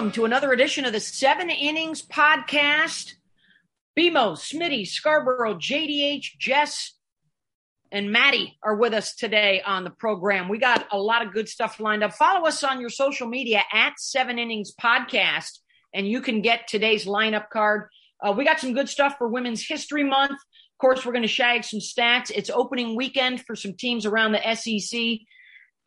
welcome to another edition of the Seven Innings Podcast. BMO, Smitty, Scarborough, JDH, Jess, and Maddie are with us today on the program. We got a lot of good stuff lined up. Follow us on your social media at Seven Innings Podcast, and you can get today's lineup card. Uh, we got some good stuff for Women's History Month. Of course, we're going to shag some stats. It's opening weekend for some teams around the SEC.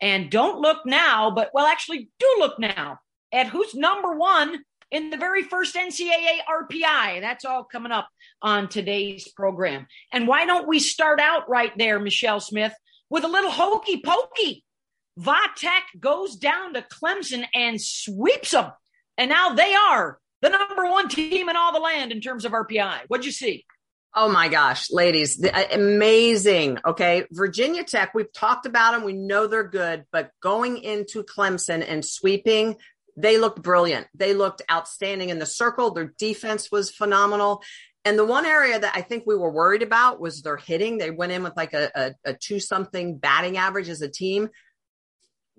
And don't look now, but well, actually, do look now at who's number one in the very first NCAA RPI. That's all coming up on today's program. And why don't we start out right there, Michelle Smith, with a little hokey pokey? Vatech goes down to Clemson and sweeps them. And now they are the number one team in all the land in terms of RPI. What'd you see? Oh my gosh, ladies, the, uh, amazing. Okay. Virginia Tech, we've talked about them. We know they're good, but going into Clemson and sweeping they looked brilliant. They looked outstanding in the circle. Their defense was phenomenal. And the one area that I think we were worried about was their hitting. They went in with like a, a, a two something batting average as a team.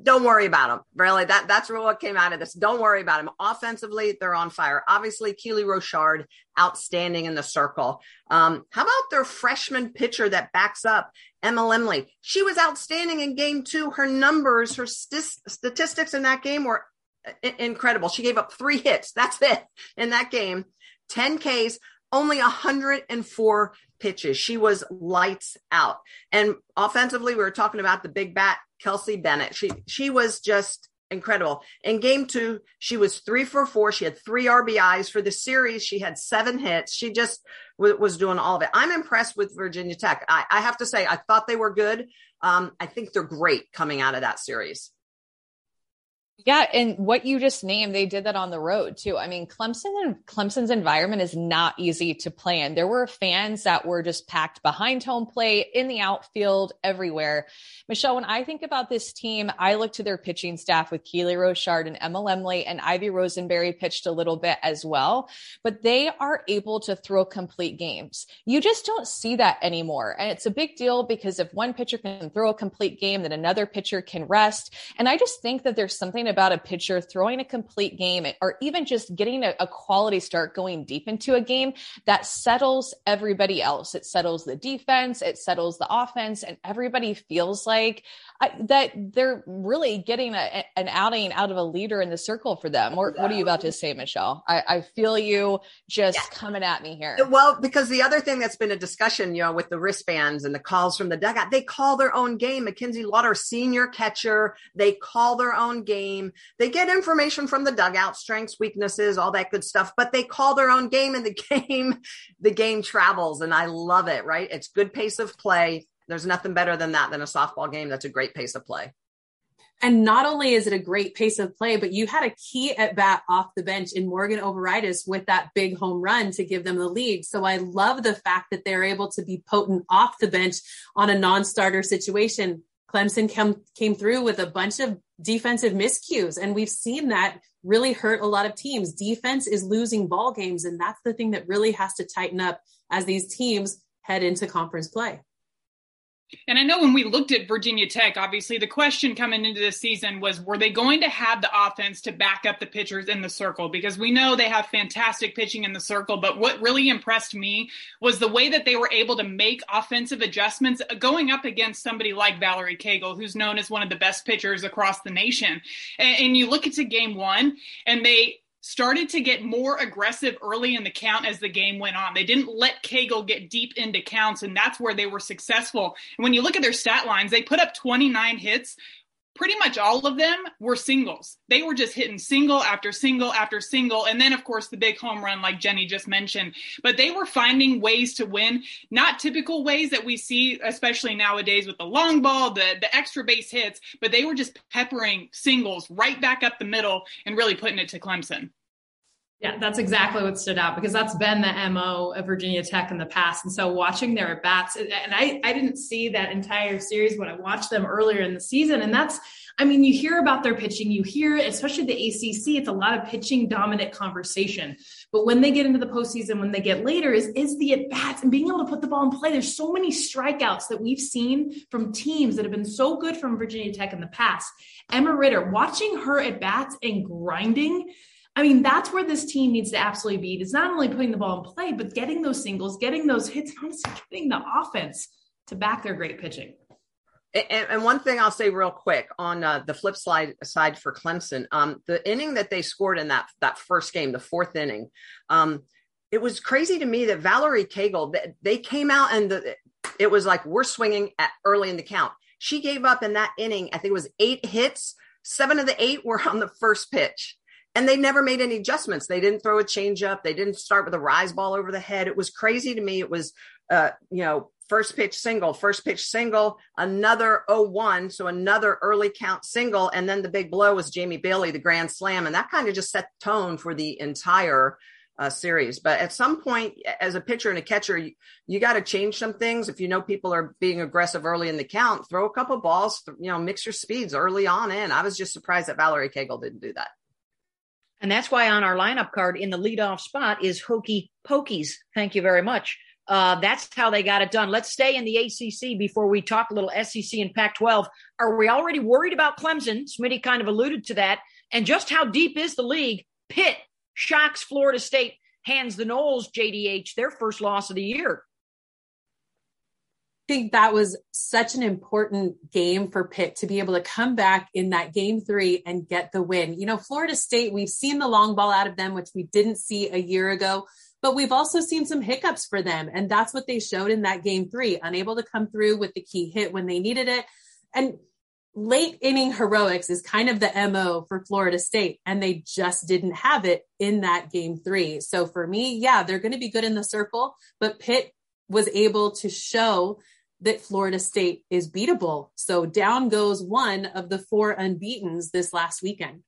Don't worry about them. Really, that that's really what came out of this. Don't worry about them. Offensively, they're on fire. Obviously, Keely Rochard, outstanding in the circle. Um, how about their freshman pitcher that backs up Emma Lemley? She was outstanding in game two. Her numbers, her st- statistics in that game were incredible. She gave up three hits. That's it in that game. 10 Ks, only 104 pitches. She was lights out. And offensively, we were talking about the big bat, Kelsey Bennett. She she was just incredible. In game two, she was three for four. She had three RBIs for the series. She had seven hits. She just w- was doing all of it. I'm impressed with Virginia Tech. I, I have to say, I thought they were good. Um, I think they're great coming out of that series. Yeah, and what you just named, they did that on the road too. I mean, Clemson and Clemson's environment is not easy to play in. There were fans that were just packed behind home plate, in the outfield, everywhere. Michelle, when I think about this team, I look to their pitching staff with Keely Rochard and Emma Lemley and Ivy Rosenberry pitched a little bit as well, but they are able to throw complete games. You just don't see that anymore. And it's a big deal because if one pitcher can throw a complete game, then another pitcher can rest. And I just think that there's something about a pitcher throwing a complete game or even just getting a, a, quality start going deep into a game that settles everybody else. It settles the defense, it settles the offense, and everybody feels like I, that they're really getting a, an outing out of a leader in the circle for them. What, what are you about to say, Michelle? I, I feel you just yeah. coming at me here. Well, because the other thing that's been a discussion, you know, with the wristbands and the calls from the dugout, they call their own game. Mackenzie Lauder, senior catcher, they call their own game. They get information from the dugout, strengths, weaknesses, all that good stuff, but they call their own game and the game, the game travels. And I love it, right? It's good pace of play there's nothing better than that than a softball game. That's a great pace of play. And not only is it a great pace of play, but you had a key at bat off the bench in Morgan Overaitis with that big home run to give them the lead. So I love the fact that they're able to be potent off the bench on a non-starter situation. Clemson came, came through with a bunch of defensive miscues, and we've seen that really hurt a lot of teams. Defense is losing ball games, and that's the thing that really has to tighten up as these teams head into conference play. And I know when we looked at Virginia Tech, obviously the question coming into this season was were they going to have the offense to back up the pitchers in the circle? Because we know they have fantastic pitching in the circle. But what really impressed me was the way that they were able to make offensive adjustments going up against somebody like Valerie Cagle, who's known as one of the best pitchers across the nation. And, and you look into game one, and they started to get more aggressive early in the count as the game went on. They didn't let Cagle get deep into counts, and that's where they were successful. And when you look at their stat lines, they put up 29 hits. Pretty much all of them were singles. They were just hitting single after single after single. And then, of course, the big home run, like Jenny just mentioned. But they were finding ways to win, not typical ways that we see, especially nowadays with the long ball, the, the extra base hits, but they were just peppering singles right back up the middle and really putting it to Clemson. Yeah, that's exactly what stood out because that's been the MO of Virginia Tech in the past. And so watching their at bats, and I, I didn't see that entire series when I watched them earlier in the season. And that's, I mean, you hear about their pitching, you hear, especially the ACC, it's a lot of pitching dominant conversation. But when they get into the postseason, when they get later, is, is the at bats and being able to put the ball in play. There's so many strikeouts that we've seen from teams that have been so good from Virginia Tech in the past. Emma Ritter, watching her at bats and grinding I mean, that's where this team needs to absolutely be. It's not only putting the ball in play, but getting those singles, getting those hits, and honestly getting the offense to back their great pitching. And, and, one thing I'll say real quick on uh, the flip side side for Clemson, um, the inning that they scored in that that first game, the fourth inning, um, it was crazy to me that Valerie Cagle they came out and the, it was like we're swinging at early in the count. She gave up in that inning. I think it was eight hits. Seven of the eight were on the first pitch and they never made any adjustments. They didn't throw a changeup. They didn't start with a rise ball over the head. It was crazy to me. It was, uh, you know, first pitch single, first pitch single, another 0-1, so another early count single, and then the big blow was Jamie Bailey, the grand slam, and that kind of just set tone for the entire uh, series. But at some point, as a pitcher and a catcher, you, you got to change some things. If you know people are being aggressive early in the count, throw a couple balls, you know, mix your speeds early on in. I was just surprised that Valerie Cagle didn't do that. And that's why on our lineup card in the leadoff spot is Hokey Pokies. Thank you very much. Uh, that's how they got it done. Let's stay in the ACC before we talk a little SEC and Pac 12. Are we already worried about Clemson? Smitty kind of alluded to that. And just how deep is the league? Pitt shocks Florida State, hands the Noles JDH their first loss of the year think that was such an important game for Pitt to be able to come back in that game three and get the win. You know, Florida State, we've seen the long ball out of them, which we didn't see a year ago, but we've also seen some hiccups for them. And that's what they showed in that game three, unable to come through with the key hit when they needed it. And late inning heroics is kind of the MO for Florida State, and they just didn't have it in that game three. So for me, yeah, they're going to be good in the circle, but Pitt was able to show that Florida State is beatable. So down goes one of the four unbeatens this last weekend.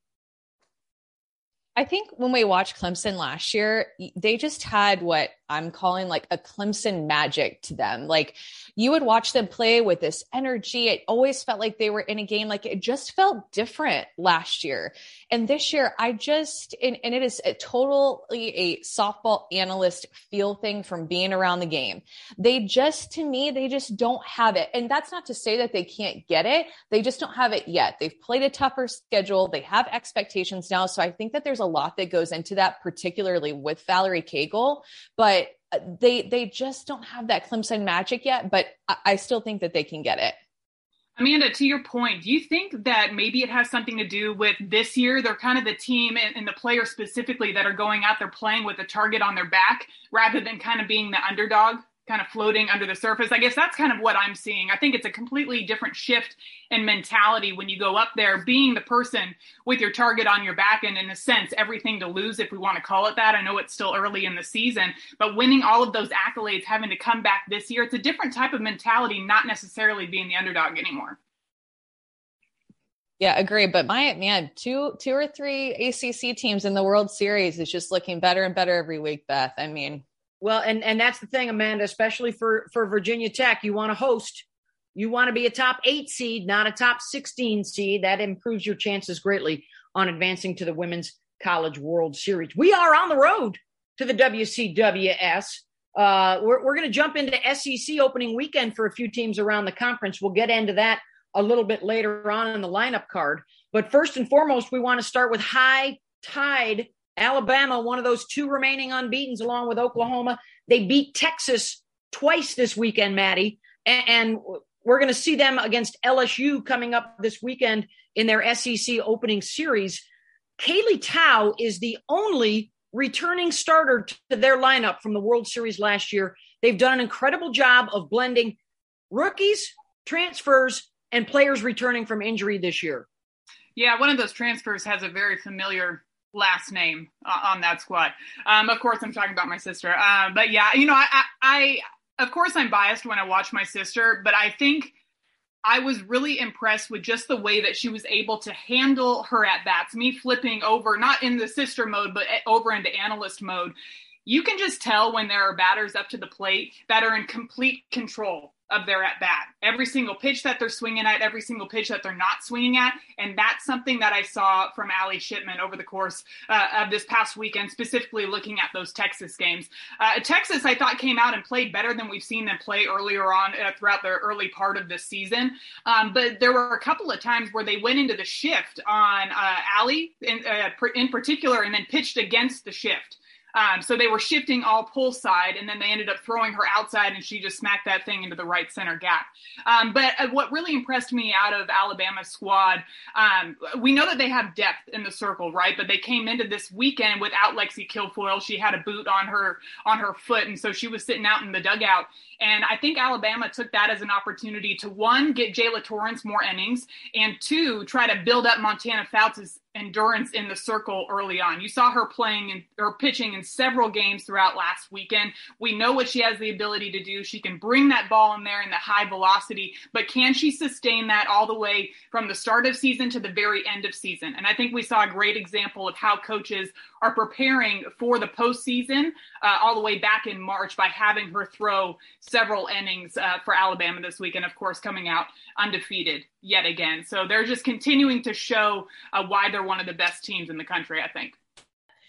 I think when we watched Clemson last year, they just had what I'm calling like a Clemson magic to them. Like you would watch them play with this energy. It always felt like they were in a game. Like it just felt different last year. And this year, I just, and, and it is a totally a softball analyst feel thing from being around the game. They just, to me, they just don't have it. And that's not to say that they can't get it. They just don't have it yet. They've played a tougher schedule. They have expectations now. So I think that there's a lot that goes into that, particularly with Valerie Cagle. But uh, they they just don't have that Clemson magic yet, but I, I still think that they can get it. Amanda, to your point, do you think that maybe it has something to do with this year? They're kind of the team and, and, the players specifically that are going out there playing with a target on their back rather than kind of being the underdog kind of floating under the surface. I guess that's kind of what I'm seeing. I think it's a completely different shift in mentality when you go up there being the person with your target on your back and in a sense everything to lose if we want to call it that. I know it's still early in the season, but winning all of those accolades having to come back this year, it's a different type of mentality not necessarily being the underdog anymore. Yeah, agree. But my man, two two or three ACC teams in the World Series is just looking better and better every week, Beth. I mean, well, and and that's the thing, Amanda, especially for for Virginia Tech, you want to host, you want to be a top eight seed, not a top sixteen seed. That improves your chances greatly on advancing to the Women's College World Series. We are on the road to the WCWS. Uh, we're we're going to jump into SEC opening weekend for a few teams around the conference. We'll get into that a little bit later on in the lineup card. But first and foremost, we want to start with high tide Alabama, one of those two remaining unbeatens along with Oklahoma. They beat Texas twice this weekend, Maddie. And, we're going to see them against LSU coming up this weekend in their SEC opening series. Kaylee Tow is the only returning starter to their lineup from the World Series last year. They've done an incredible job of blending rookies, transfers, and players returning from injury this year. Yeah, one of those transfers has a very familiar last name uh, on that squad. Um, of course, I'm talking about my sister. Uh, but yeah, you know, I, I, I, of course, I'm biased when I watch my sister, but I think I was really impressed with just the way that she was able to handle her at bats. Me flipping over, not in the sister mode, but over into analyst mode. You can just tell when there are batters up to the plate that are in complete control of their at bat. Every single pitch that they're swinging at, every single pitch that they're not swinging at, and that's something that I saw from Allie Shipman over the course uh, of this past weekend, specifically looking at those Texas games. Uh, Texas, I thought, came out and played better than we've seen them play earlier on uh, throughout the early part of the season. Um, but there were a couple of times where they went into the shift on uh, Allie in, uh, in particular, and then pitched against the shift. Um, so they were shifting all pull side, and then they ended up throwing her outside, and she just smacked that thing into the right center gap. Um, but uh, what really impressed me out of Alabama's squad, um, we know that they have depth in the circle, right? But they came into this weekend without Lexi Kilfoyle. She had a boot on her on her foot, and so she was sitting out in the dugout. And I think Alabama took that as an opportunity to one, get Jaala Torrence more innings, and two, try to build up Montana Fouts' endurance in the circle early on. You saw her playing or pitching in several games throughout last weekend. We know what she has the ability to do. She can bring that ball in there in the high velocity, but can she sustain that all the way from the start of season to the very end of season? And I think we saw a great example of how coaches are preparing for the postseason uh, all the way back in March by having her throw several innings uh, for Alabama this week, and of course coming out undefeated yet again. So they're just continuing to show uh, why they're one of the best teams in the country. I think.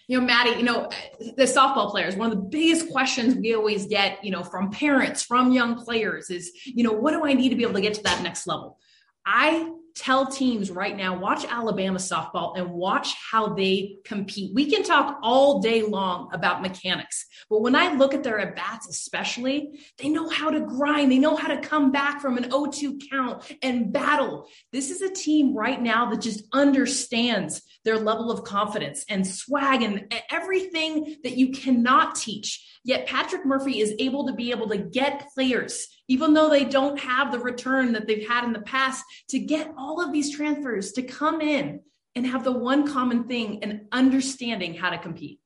You know, Maddie, you know, the softball players, one of the biggest questions we always get, you know, from parents, from young players is, you know, what do I need to be able to get to that next level? I tell teams right now watch Alabama softball and watch how they compete. We can talk all day long about mechanics, but when I look at their at bats, especially, they know how to grind, they know how to come back from an 0 2 count and battle. This is a team right now that just understands their level of confidence and swag and everything that you cannot teach. Yet Patrick Murphy is able to be able to get players even though they don't have the return that they've had in the past, to get all of these transfers to come in and have the one common thing and understanding how to compete.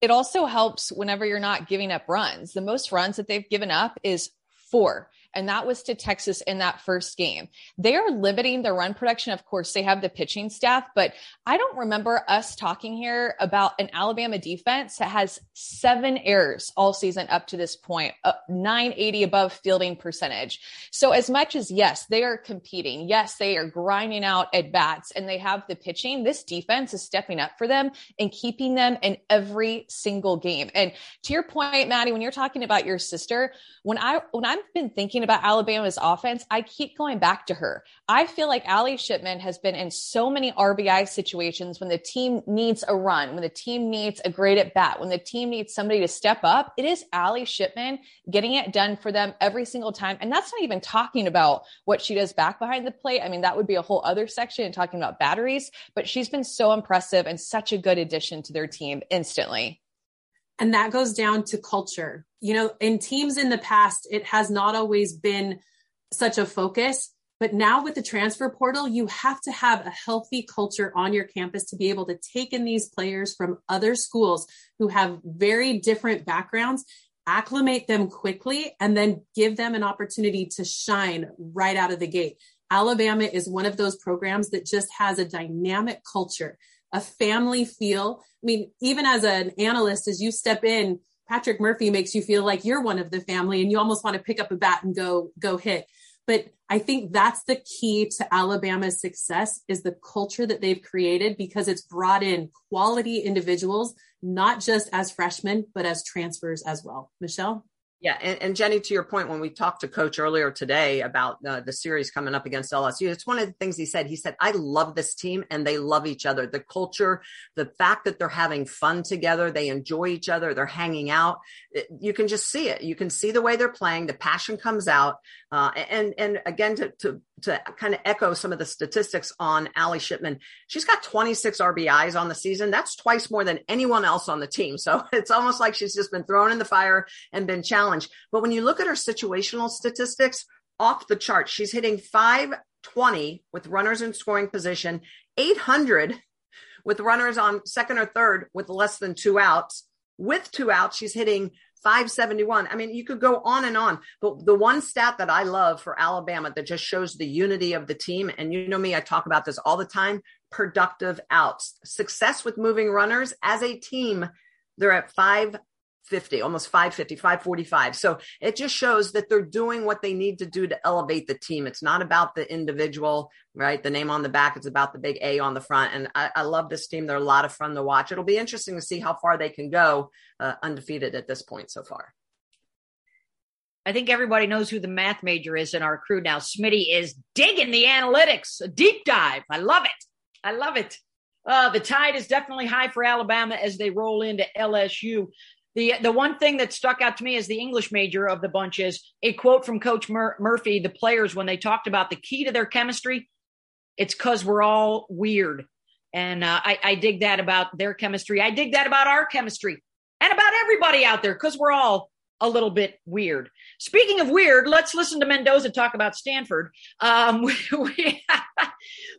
It also helps whenever you're not giving up runs. The most runs that they've given up is four and that was to Texas in that first game. They are limiting their run production. Of course, they have the pitching staff, but I don't remember us talking here about an Alabama defense that has seven errors all season up to this point, uh, 980 above fielding percentage. So as much as yes, they are competing. Yes, they are grinding out at bats and they have the pitching. This defense is stepping up for them and keeping them in every single game. And to your point, Maddie, when you're talking about your sister, when I, when I've been thinking about Alabama's offense, I keep going back to her. I feel like Allie Shipman has been in so many RBI situations when the team needs a run, when the team needs a great at bat, when the team needs somebody to step up. It is Allie Shipman getting it done for them every single time. And that's not even talking about what she does back behind the plate. I mean, that would be a whole other section talking about batteries, but she's been so impressive and such a good addition to their team instantly. And that goes down to culture. You know, in teams in the past, it has not always been such a focus. But now with the transfer portal, you have to have a healthy culture on your campus to be able to take in these players from other schools who have very different backgrounds, acclimate them quickly, and then give them an opportunity to shine right out of the gate. Alabama is one of those programs that just has a dynamic culture a family feel. I mean, even as an analyst, as you step in, Patrick Murphy makes you feel like you're one of the family and you almost want to pick up a bat and go, go hit. But I think that's the key to Alabama's success is the culture that they've created because it's brought in quality individuals, not just as freshmen, but as transfers as well. Michelle? Yeah, and, and, Jenny, to your point, when we talked to Coach earlier today about uh, the series coming up against LSU, it's one of the things he said. He said, "I love this team, and they love each other. The culture, the fact that they're having fun together, they enjoy each other, they're hanging out. It, you can just see it. You can see the way they're playing. The passion comes out. Uh, and and again, to to to kind of echo some of the statistics on Allie Shipman, she's got 26 RBIs on the season. That's twice more than anyone else on the team. So it's almost like she's just been thrown in the fire and been challenged. But when you look at her situational statistics, off the chart, she's hitting 520 with runners in scoring position, 800 with runners on second or third with less than two outs. With two outs, she's hitting 571. I mean, you could go on and on, but the one stat that I love for Alabama that just shows the unity of the team, and you know me, I talk about this all the time productive outs, success with moving runners as a team. They're at 5 50, almost 550, 545. So it just shows that they're doing what they need to do to elevate the team. It's not about the individual, right? The name on the back, it's about the big A on the front. And I, I love this team. They're a lot of fun to watch. It'll be interesting to see how far they can go uh, undefeated at this point so far. I think everybody knows who the math major is in our crew now. Smitty is digging the analytics, a deep dive. I love it. I love it. Uh, the tide is definitely high for Alabama as they roll into LSU. The the one thing that stuck out to me as the English major of the bunch is a quote from Coach Mur- Murphy. The players when they talked about the key to their chemistry, it's because we're all weird, and uh, I, I dig that about their chemistry. I dig that about our chemistry, and about everybody out there because we're all a little bit weird. Speaking of weird, let's listen to Mendoza talk about Stanford. Um, we, we,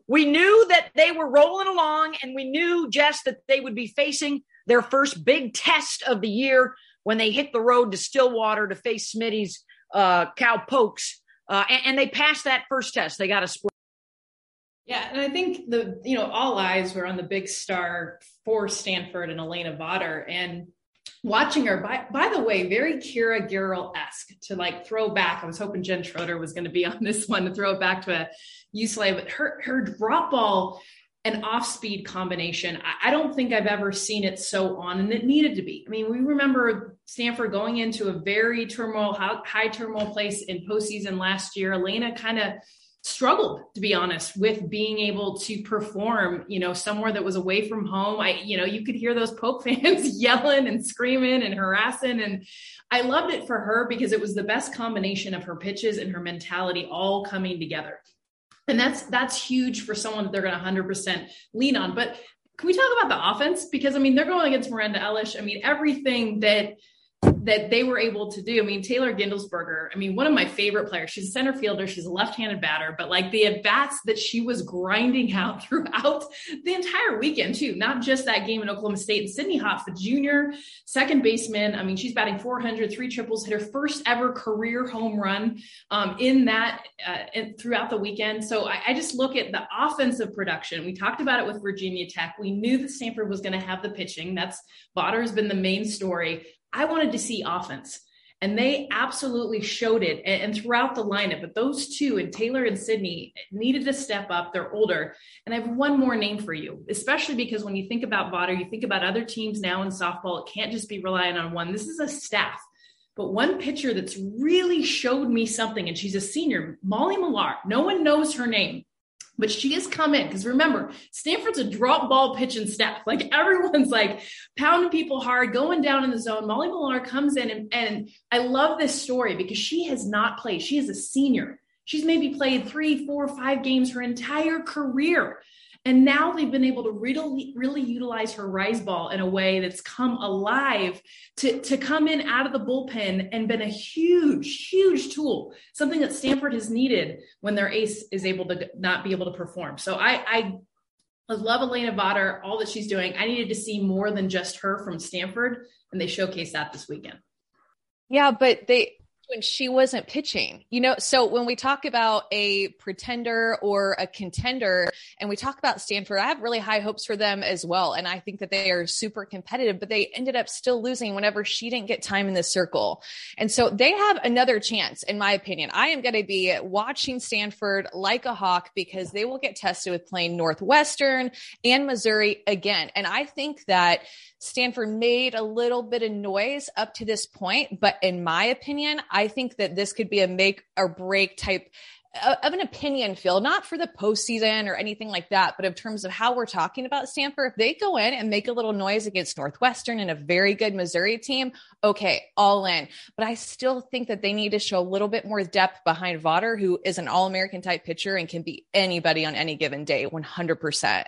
we, knew that they were rolling along, and we knew, Jess, that they would be facing their first big test of the year when they hit the road to Stillwater to face Smitty's uh, Cow Pokes. Uh, and, and, they passed that first test. They got a split. Yeah, and I think the you know all eyes were on the big star for Stanford and Alana Vawter, and watching her by by the way very Keira Goerl-esque to like throw back I was hoping Jen Schroeder was going to be on this one to throw it back to a UCLA but her her drop ball and off speed combination. I, don't think I've ever seen it so on and it needed to be. I mean we remember Stanford going into a very turmoil high, turmoil place in postseason last year. Alana kind of struggled to be honest with being able to perform you know somewhere that was away from home. I you know you could hear those poke fans yelling and screaming and harassing and i loved it for her because it was the best combination of her pitches and her mentality all coming together and that's that's huge for someone that they're going to 100% lean on. But can we talk about the offense? Because i mean they're going against miranda elish i mean everything that that they were able to do. I mean, Taylor Gindlesperger, I mean, one of my favorite players. She's a center fielder, she's a left handed batter, but like the at bats that she was grinding out throughout the entire weekend, too, not just that game in Oklahoma State. And Sydney Hopf, the junior second baseman, I mean, she's batting 400, three triples, hit her first ever career home run um, in that uh, throughout the weekend. So I, I just look at the offensive production. We talked about it with Virginia Tech. We knew that Stanford was going to have the pitching. That's Vawter has been the main story I wanted to see offense. And they absolutely showed it and, and, throughout the lineup. But those two, and Taylor and Sydney, needed to step up. They're older. And I have one more name for you, especially because when you think about Vawter, you think about other teams now in softball. It can't just be relying on one. This is a staff. But one pitcher that's really showed me something, and she's a senior, Molly Millar. No one knows her name but she has come in because remember, Stanford's a drop ball pitching staff. Like everyone's like pounding people hard, going down in the zone. Molly Millar comes in, and, and I love this story because she has not played. She is a senior. She's maybe played three, four, five games her entire career. And now they've been able to really, really utilize her rise ball in a way that's come alive to, to come in out of the bullpen and been a huge, huge tool, something that Stanford has needed when their ace is able to not be able to perform. So I, I love Alana Vawter, all that she's doing. I needed to see more than just her from Stanford, and they showcased that this weekend. Yeah, but they when she wasn't pitching. You know, so when we talk about a pretender or a contender and we talk about Stanford, I have really high hopes for them as well. And I think that they are super competitive, but they ended up still losing whenever she didn't get time in the circle. And so they have another chance, in my opinion. I am going to be watching Stanford like a hawk because they will get tested with playing Northwestern and Missouri again. And I think that Stanford made a little bit of noise up to this point, but in my opinion, I think that this could be a make or break type uh, of an opinion field, not for the postseason or anything like that, but in terms of how we're talking about Stanford, if they go in and make a little noise against Northwestern and a very good Missouri team, okay, all in. But I still think that they need to show a little bit more depth behind Vawter, who is an all American type pitcher and can be anybody on any given day, 100%.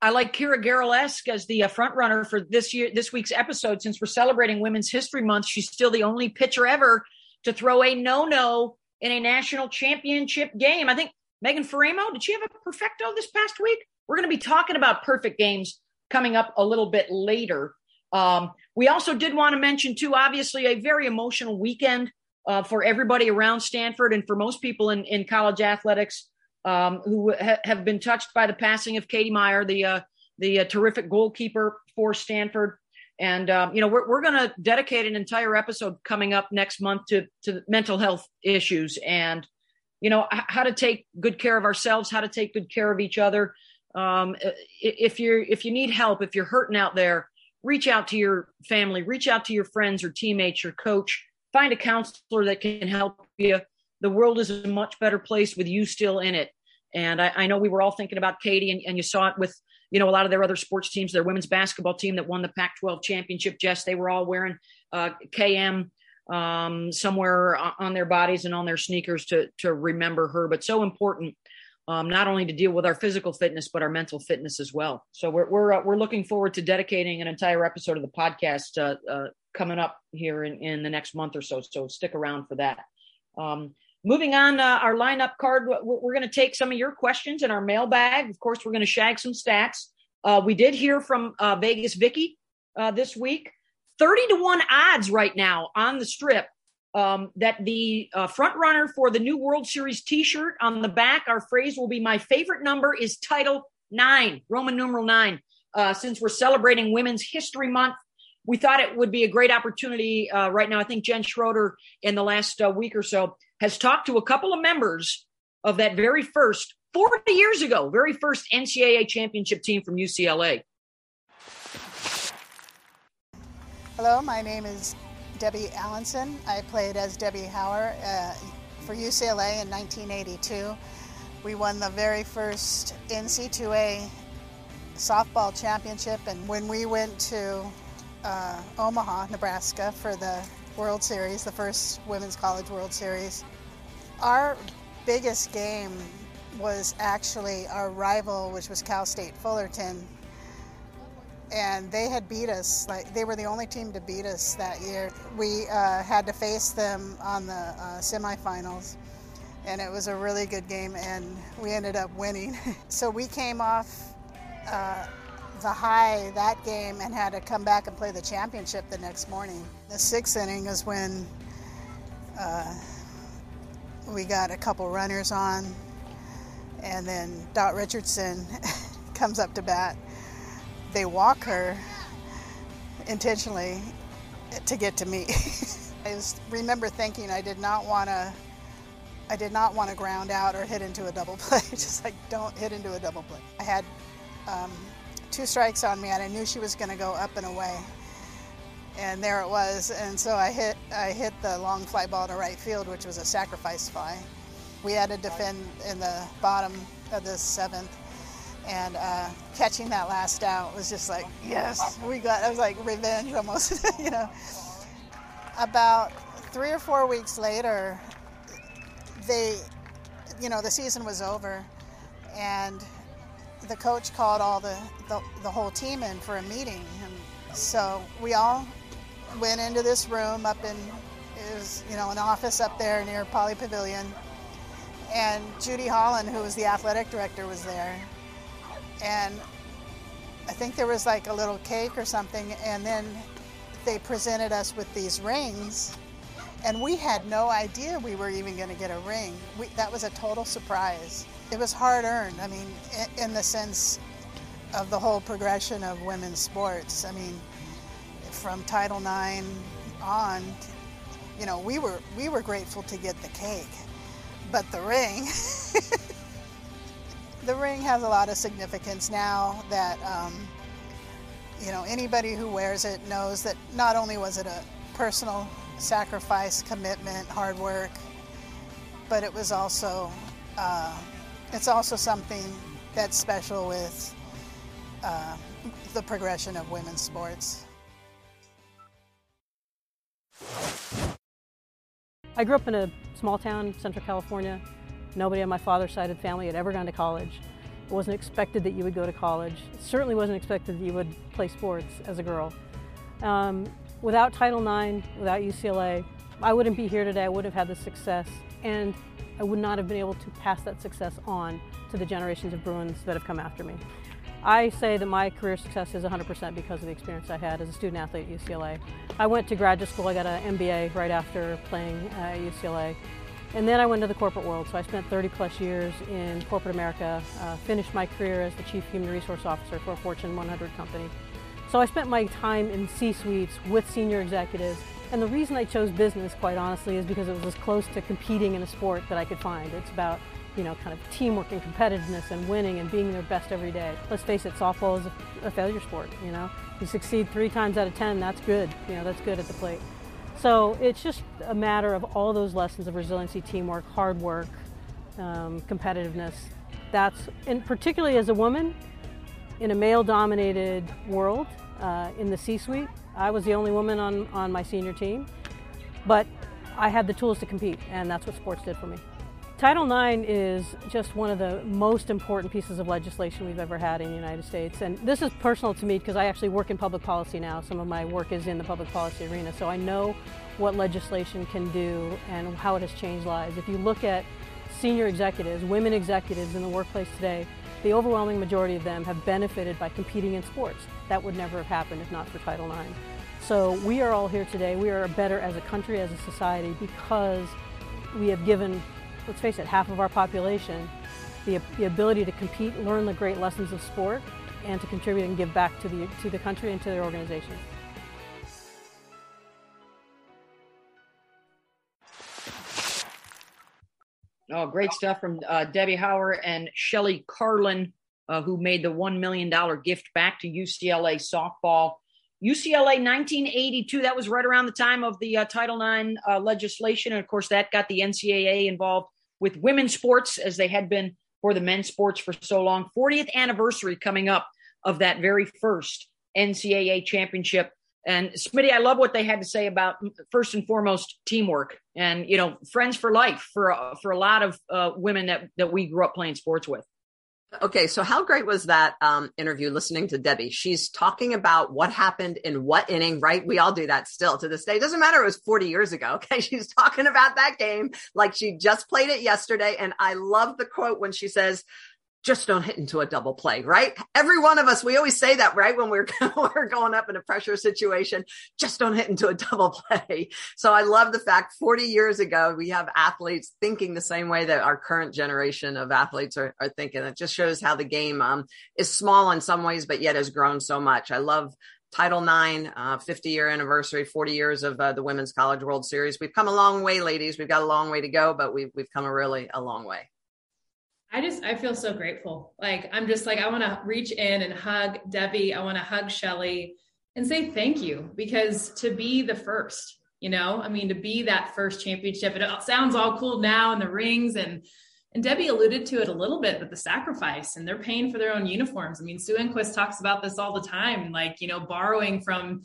I like Keira Goerl-esque as the uh, front runner for this year, this week's episode. Since we're celebrating Women's History Month, she's still the only pitcher ever to throw a no-no in a national championship game. I think Megan Faraimo, did she have a perfecto this past week? We're going to be talking about perfect games coming up a little bit later. Um, we also did want to mention, too, obviously, a very emotional weekend uh, for everybody around Stanford and for most people in, in college athletics um, who ha- have been touched by the passing of Katie Meyer, the uh, the uh, terrific goalkeeper for Stanford. And um, you know, we're we're going to dedicate an entire episode coming up next month to to mental health issues and you know how to take good care of ourselves, how to take good care of each other. Um, if you're if you need help, if you're hurting out there, reach out to your family, reach out to your friends or teammates, your coach. Find a counselor that can help you. The world is a much better place with you still in it. And I, I know we were all thinking about Katie, and, and you saw it with you know a lot of their other sports teams. Their women's basketball team that won the Pac-12 championship. Jess, they were all wearing uh, KM um, somewhere on their bodies and on their sneakers to to remember her. But so important, um, not only to deal with our physical fitness but our mental fitness as well. So we're we're uh, we're looking forward to dedicating an entire episode of the podcast uh, uh, coming up here in, in the next month or so. So stick around for that. Um, moving on, uh, our lineup card, we're, going to take some of your questions in our mailbag. Of course, we're going to shag some stats. Uh, we did hear from uh, Vegas Vicky uh, this week. 30 to 1 odds right now on the strip um, that the uh, front runner for the new World Series t shirt on the back, our phrase will be My favorite number is title nine, Roman numeral nine. Uh, since we're celebrating Women's History Month, we thought it would be a great opportunity right now. I think Jen Schroeder, in the last week or so, has talked to a couple of members of that very first 40 years ago, very first NCAA championship team from UCLA. Hello, my name is Debbie Allenson. I played as Debbie Hauer uh, for UCLA in 1982. We won the very first NC2A softball championship, and when we went to uh, Omaha, Nebraska for the World Series, the first Women's College World Series, our biggest game was actually our rival, which was Cal State Fullerton, and they had beat us. Like they were the only team to beat us that year. We uh, had to face them on the uh, semifinals, and it was a really good game, and we ended up winning. so we came off uh, the high that game and had to come back and play the championship the next morning. The sixth inning is when uh, we got a couple runners on, and then Dot Richardson comes up to bat they walk her intentionally to get to me. I remember thinking I did not want to I did not want to ground out or hit into a double play. Just like don't hit into a double play. I had um, two strikes on me, and I knew she was going to go up and away. And there it was. And so I hit I hit the long fly ball to right field, which was a sacrifice fly. We had to defend in the bottom of the seventh, and uh, catching that last out was just like yes we got it was like revenge almost you know about three or four weeks later they you know the season was over and the coach called all the, the, the whole team in for a meeting. And so we all went into this room up in is you know an office up there near Pauley Pavilion. And Judy Holland who was the athletic director was there. And I think there was like a little cake or something, and then they presented us with these rings, and we had no idea we were even going to get a ring. We, that was a total surprise. It was hard earned. I mean, in, the sense of the whole progression of women's sports. I mean, from Title IX on, you know, we were we were grateful to get the cake, but the ring. the ring has a lot of significance now that um, you know anybody who wears it knows that not only was it a personal sacrifice, commitment, hard work, but it was also uh, it's also something that's special with uh, the progression of women's sports. I grew up in a small town, Central California. Nobody on my father's side of the family had ever gone to college. It wasn't expected that you would go to college. It certainly wasn't expected that you would play sports as a girl. Um, without Title IX, without UCLA, I wouldn't be here today. I wouldn't have had the success, and I would not have been able to pass that success on to the generations of Bruins that have come after me. I say that my career success is 100% because of the experience I had as a student athlete at UCLA. I went to graduate school, I got an MBA right after playing at UCLA. And then I went to the corporate world, so I spent 30 plus years in corporate America, uh, finished my career as the Chief Human Resource Officer for a Fortune 100 company. So I spent my time in C suites with senior executives. And the reason I chose business, quite honestly, is because it was as close to competing in a sport that I could find. It's about, you know, kind of teamwork and competitiveness and winning and being their best every day. Let's face it, softball is a, failure sport, you know. You succeed three times out of ten, that's good. You know, that's good at the plate. So it's just a matter of all those lessons of resiliency, teamwork, hard work, um, competitiveness. That's, and particularly as a woman in a male dominated world uh, in the C suite, I was the only woman on, on my senior team, but I had the tools to compete, and that's what sports did for me. Title IX is just one of the most important pieces of legislation we've ever had in the United States. And this is personal to me because I actually work in public policy now. Some of my work is in the public policy arena. So I know what legislation can do and how it has changed lives. If you look at senior executives, women executives in the workplace today, the overwhelming majority of them have benefited by competing in sports. That would never have happened if not for Title IX. So we are all here today. We are better as a country, as a society, because we have given, let's face it, half of our population the, the ability to compete, learn the great lessons of sport, and to contribute and give back to the, to the country and to their organization. Oh, great stuff from uh, Debbie Hauer and Shelly Carlin, uh, who made the $1 million gift back to UCLA softball. UCLA 1982, that was right around the time of the uh, Title IX uh, legislation. And of course, that got the NCAA involved with women's sports as they had been for the men's sports for so long. 40th anniversary coming up of that very first NCAA championship. And Smitty, I love what they had to say about first and foremost teamwork and you know friends for life for uh, for a lot of uh, women that that we grew up playing sports with. Okay, so how great was that um, interview listening to Debbie? She's talking about what happened in what inning, right? We all do that still to this day. It doesn't matter, it was 40 years ago. Okay, she's talking about that game like she just played it yesterday. And I love the quote when she says, just don't hit into a double play, right? Every one of us, we always say that, right? When we're, we're going up in a pressure situation, just don't hit into a double play. So I love the fact 40 years ago, we have athletes thinking the same way that our current generation of athletes are, are thinking. It just shows how the game um, is small in some ways, but yet has grown so much. I love Title IX, uh, 50 year anniversary, 40 years of uh, the Women's College World Series. We've come a long way, ladies. We've got a long way to go, but we've, we've come a really a long way. I just I feel so grateful. Like I'm just like I want to reach in and hug Debbie. I want to hug Shelly and say thank you because to be the first, you know, I mean to be that first championship. It sounds all cool now and the rings and and Debbie alluded to it a little bit, but the sacrifice and they're paying for their own uniforms. I mean, Sue Enquist talks about this all the time, like, you know, borrowing from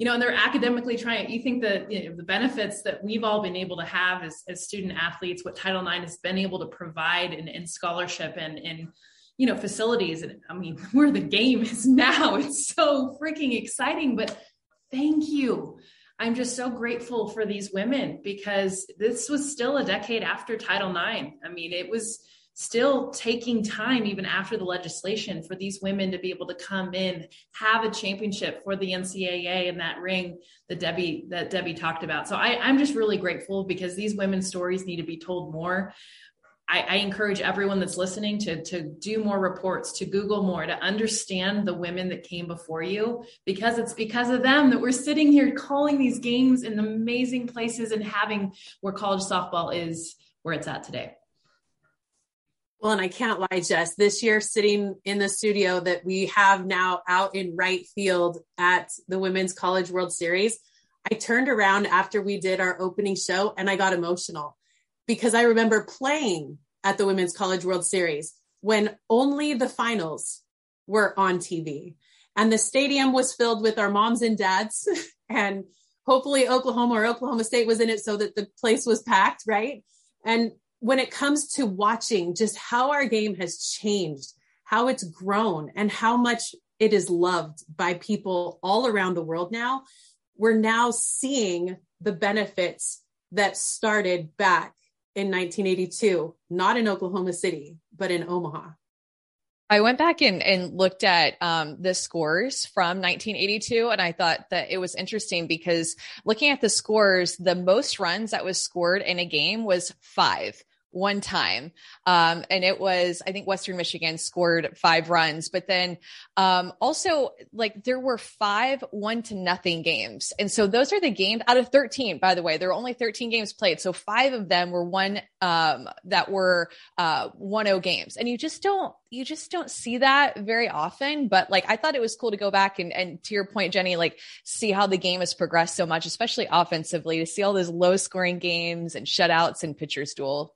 you know, and they're academically trying. You think that you know, the benefits that we've all been able to have as, as student athletes, what Title IX has been able to provide in, in scholarship and in you know facilities. And I mean, where the game is now, it's so freaking exciting. But thank you. I'm just so grateful for these women because this was still a decade after Title IX. I mean, it was still taking time even after the legislation for these women to be able to come in have a championship for the ncaa and that ring that debbie that debbie talked about so I, i'm just really grateful because these women's stories need to be told more I, I, encourage everyone that's listening to, to do more reports, to Google more, to understand the women that came before you, because it's because of them that we're sitting here calling these games in amazing places and having where college softball is where it's at today. Well, and I can't lie, Jess, this year sitting in the studio that we have now out in right field at the Women's College World Series, I turned around after we did our opening show and I got emotional because I remember playing at the Women's College World Series when only the finals were on TV and the stadium was filled with our moms and dads and hopefully Oklahoma or Oklahoma State was in it so that the place was packed, right? And when it comes to watching just how our game has changed, how it's grown, and how much it is loved by people all around the world now, we're now seeing the benefits that started back in 1982, not in Oklahoma City, but in Omaha. I went back and, and looked at um, the scores from 1982, and I thought that it was interesting because looking at the scores, the most runs that was scored in a game was five one time. Um, and it was, I think Western Michigan scored five runs, but then, um, also like there were five one to nothing games. And so those are the games out of 13, by the way, there were only 13 games played. So five of them were one, um, that were, uh, 1-0 games. And you just don't, you just don't see that very often. But like, I thought it was cool to go back and, and to your point, Jenny, like see how the game has progressed so much, especially offensively to see all those low scoring games and shutouts and pitchers duel.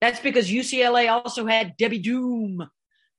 That's because UCLA also had Debbie Doom,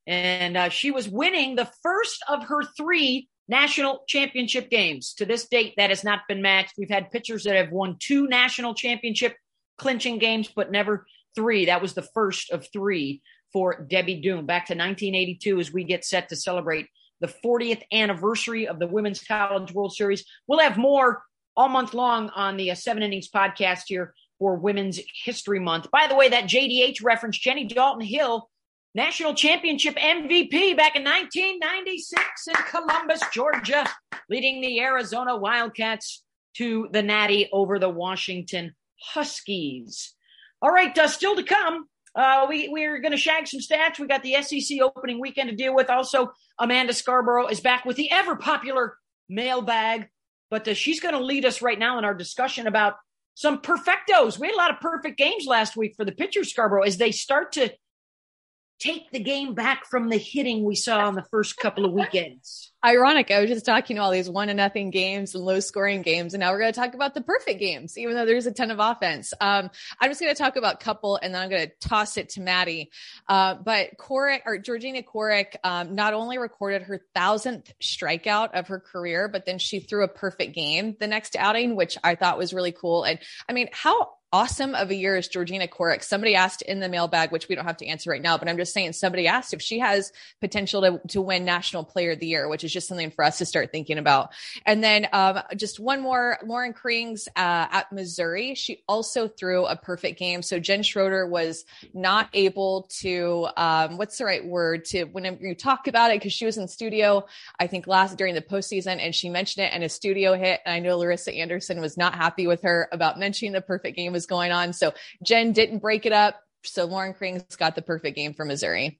and uh, she was winning the first of her three national championship games. To this date, that has not been matched. We've had pitchers that have won two national championship clinching games, but never three. That was the first of three for Debbie Doom back to 1982 as we get set to celebrate the 40th anniversary of the Women's College World Series. We'll have more all month long on the uh, Seven Innings podcast here for Women's History Month. By the way, that JDH reference, Jenny Dalton Hill, national championship MVP back in 1996 in Columbus, Georgia, leading the Arizona Wildcats to the Natty over the Washington Huskies. All right, uh, still to come. Uh, we we're going to shag some stats. We got the SEC opening weekend to deal with. Also, Amanda Scarborough is back with the ever popular mailbag, but uh, she's going to lead us right now in our discussion about some perfectos. We had a lot of perfect games last week for the pitcher Scarborough as they start to take the game back from the hitting we saw in the first couple of weekends. Ironic. I was just talking to all these one to nothing games and low scoring games, and now we're going to talk about the perfect games, even though there's a ton of offense. Um, I'm just going to talk about a couple, and then I'm going to toss it to Maddie. Uh, but Corrick or Georgina Corrick um, not only recorded her thousandth strikeout of her career, but then she threw a perfect game the next outing, which I thought was really cool. And I mean, how awesome of a year is Georgina Corrick. Somebody asked in the mailbag, which we don't have to answer right now, but I'm just saying somebody asked if she has potential to, to win National Player of the Year, which is just something for us to start thinking about. And then um, just one more, Laurin Krings uh, at Missouri. She also threw a perfect game. So Jen Schroeder was not able to, um, what's the right word to when you talk about it because she was in studio, I think last during the postseason, and she mentioned it in a studio hit. And I know Larissa Anderson was not happy with her about mentioning the perfect game was going on. So Jen didn't break it up. So Laurin Krings got the perfect game for Missouri.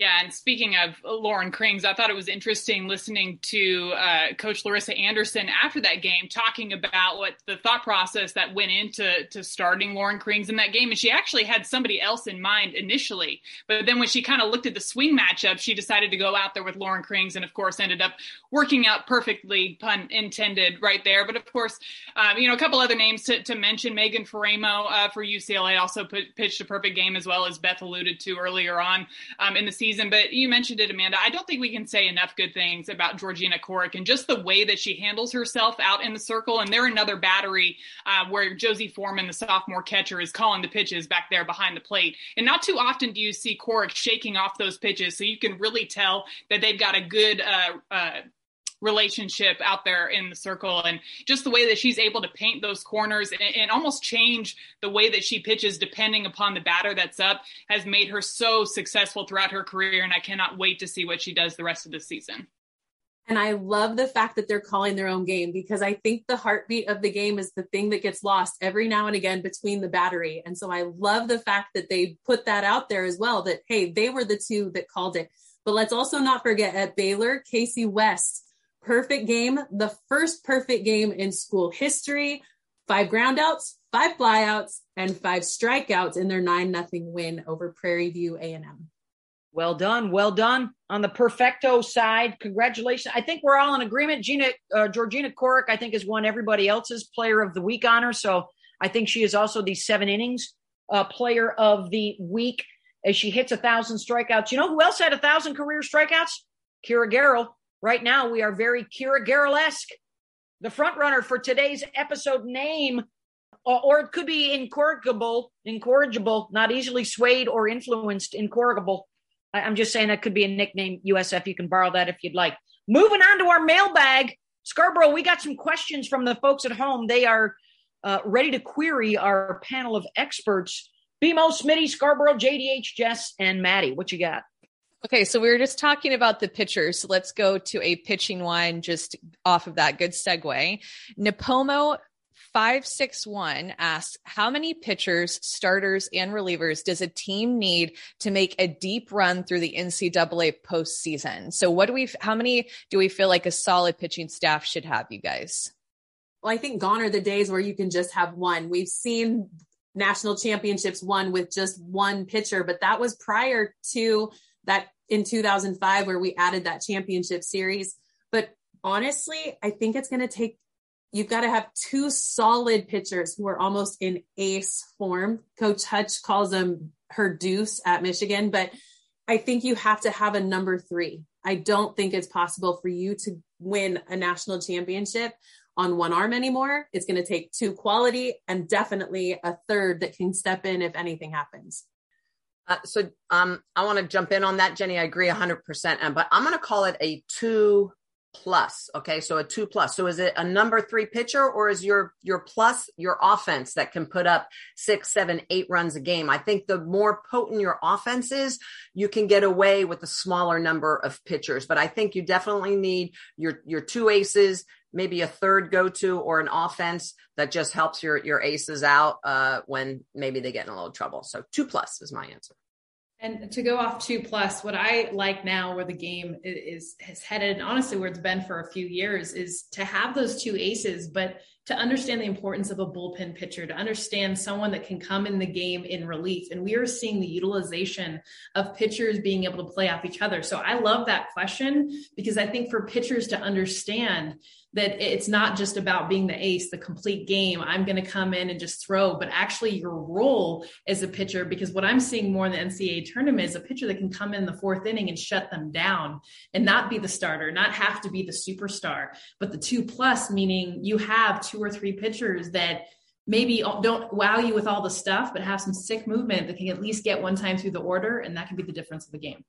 Yeah, and speaking of Laurin Krings, I thought it was interesting listening to uh, Coach Larissa Anderson after that game talking about what the thought process that went into to starting Laurin Krings in that game. And she actually had somebody else in mind initially, but then when she kind of looked at the swing matchup, she decided to go out there with Laurin Krings, and of course ended up working out perfectly, pun intended, right there. But of course, um, you know, a couple other names to, to mention: Megan Faraimo uh, for UCLA also put, pitched a perfect game, as well as Beth alluded to earlier on um, in the season season. But you mentioned it, Amanda. I don't think we can say enough good things about Georgina Corrick and just the way that she handles herself out in the circle. And they're another battery uh, where Josie Foreman, the sophomore catcher, is calling the pitches back there behind the plate. And not too often do you see Corrick shaking off those pitches, so you can really tell that they've got a good. Uh, uh, relationship out there in the circle and just the way that she's able to paint those corners and, and, almost change the way that she pitches depending upon the batter that's up has made her so successful throughout her career and I cannot wait to see what she does the rest of the season. And I love the fact that they're calling their own game because I think the heartbeat of the game is the thing that gets lost every now and again between the battery. And so I love the fact that they put that out there as well that, hey, they were the two that called it. But let's also not forget at Baylor, Casey West perfect game, the first perfect game in school history. Five groundouts, five flyouts, and five strikeouts in their nine nothing win over Prairie View A&M. Well done, well done on the perfecto side. Congratulations! I think we're all in agreement. Gina uh, Georgina Corrick, I think, has won everybody else's Player of the Week honor. So I think she is also the seven innings uh, Player of the Week as she hits a thousand strikeouts. You know who else had a thousand career strikeouts? Keira Goerl. Right now, we are very Keira Goerl-esque. The front runner for today's episode name, or it could be incorrigible, incorrigible, not easily swayed or influenced, incorrigible. I'm just saying that could be a nickname, USF. You can borrow that if you'd like. Moving on to our mailbag. Scarborough, we got some questions from the folks at home. They are uh, ready to query our panel of experts. BMO, Smitty, Scarborough, JDH, Jess, and Maddie. What you got? Okay, so we were just talking about the pitchers. So let's go to a pitching one just off of that. Good segue. Napomo 561 asks How many pitchers, starters, and relievers does a team need to make a deep run through the NCAA postseason? So, what do we, how many do we feel like a solid pitching staff should have, you guys? Well, I think gone are the days where you can just have one. We've seen national championships won with just one pitcher, but that was prior to that in 2005 where we added that championship series. But honestly, I think it's going to take you've got to have two solid pitchers who are almost in ace form. Coach Hutch calls them her deuce at Michigan, but I think you have to have a number three. I don't think it's possible for you to win a national championship on one arm anymore. It's going to take two quality and definitely a third that can step in if anything happens. Uh, so um, I want to jump in on that, Jenny. I agree 100%, but I'm going to call it a two plus. Okay, so a two plus. So is it a number three pitcher, or is your your plus your offense that can put up six, seven, eight runs a game? I think the more potent your offense is, you can get away with a smaller number of pitchers. But I think you definitely need your your two aces, maybe a third go to, or an offense that just helps your your aces out uh, when maybe they get in a little trouble. So two plus is my answer. And to go off two plus, what I like now where the game is, has headed, and honestly, where it's been for a few years, is to have those two aces, but to understand the importance of a bullpen pitcher, to understand someone that can come in the game in relief. And we are seeing the utilization of pitchers being able to play off each other. So I love that question because I think for pitchers to understand that it's not just about being the ace, the complete game. I'm going to come in and just throw, but actually your role as a pitcher, because what I'm seeing more in the NCAA tournament is a pitcher that can come in the fourth inning and shut them down and not be the starter, not have to be the superstar, but the two plus, meaning you have two or three pitchers that maybe don't wow you with all the stuff, but have some sick movement that can at least get one time through the order. And that can be the difference of the game.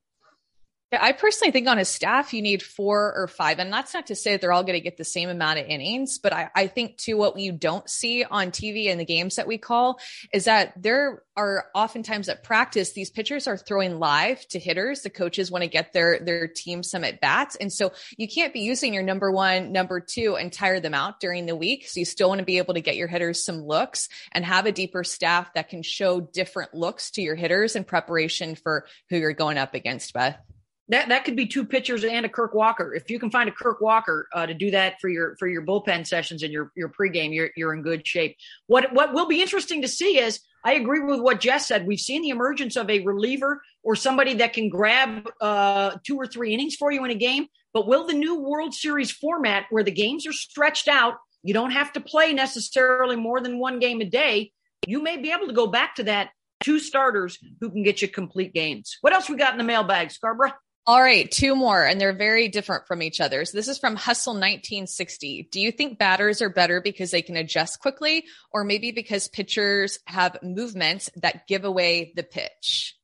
I personally think on a staff, you need four or five. And that's not to say that they're all going to get the same amount of innings, but I, I think too, what you don't see on TV in the games that we call is that there are oftentimes at practice, these pitchers are throwing live to hitters. The coaches want to get their, their team some at bats. And so you can't be using your number one, number two and tire them out during the week. So you still want to be able to get your hitters some looks and have a deeper staff that can show different looks to your hitters in preparation for who you're going up against, Beth that that could be two pitchers and a Kirk Walker. If you can find a Kirk Walker uh, to do that for your for your bullpen sessions and your your pregame, you're you're in good shape. What what will be interesting to see is I agree with what Jess said. We've seen the emergence of a reliever or somebody that can grab uh, two or three innings for you in a game. But will the new World Series format, where the games are stretched out, you don't have to play necessarily more than one game a day. You may be able to go back to that two starters who can get you complete games. What else we got in the mailbag, Scarborough? All right, two more, and they're very different from each other. So this is from Hustle 1960. Do you think batters are better because they can adjust quickly, or maybe because pitchers have movements that give away the pitch?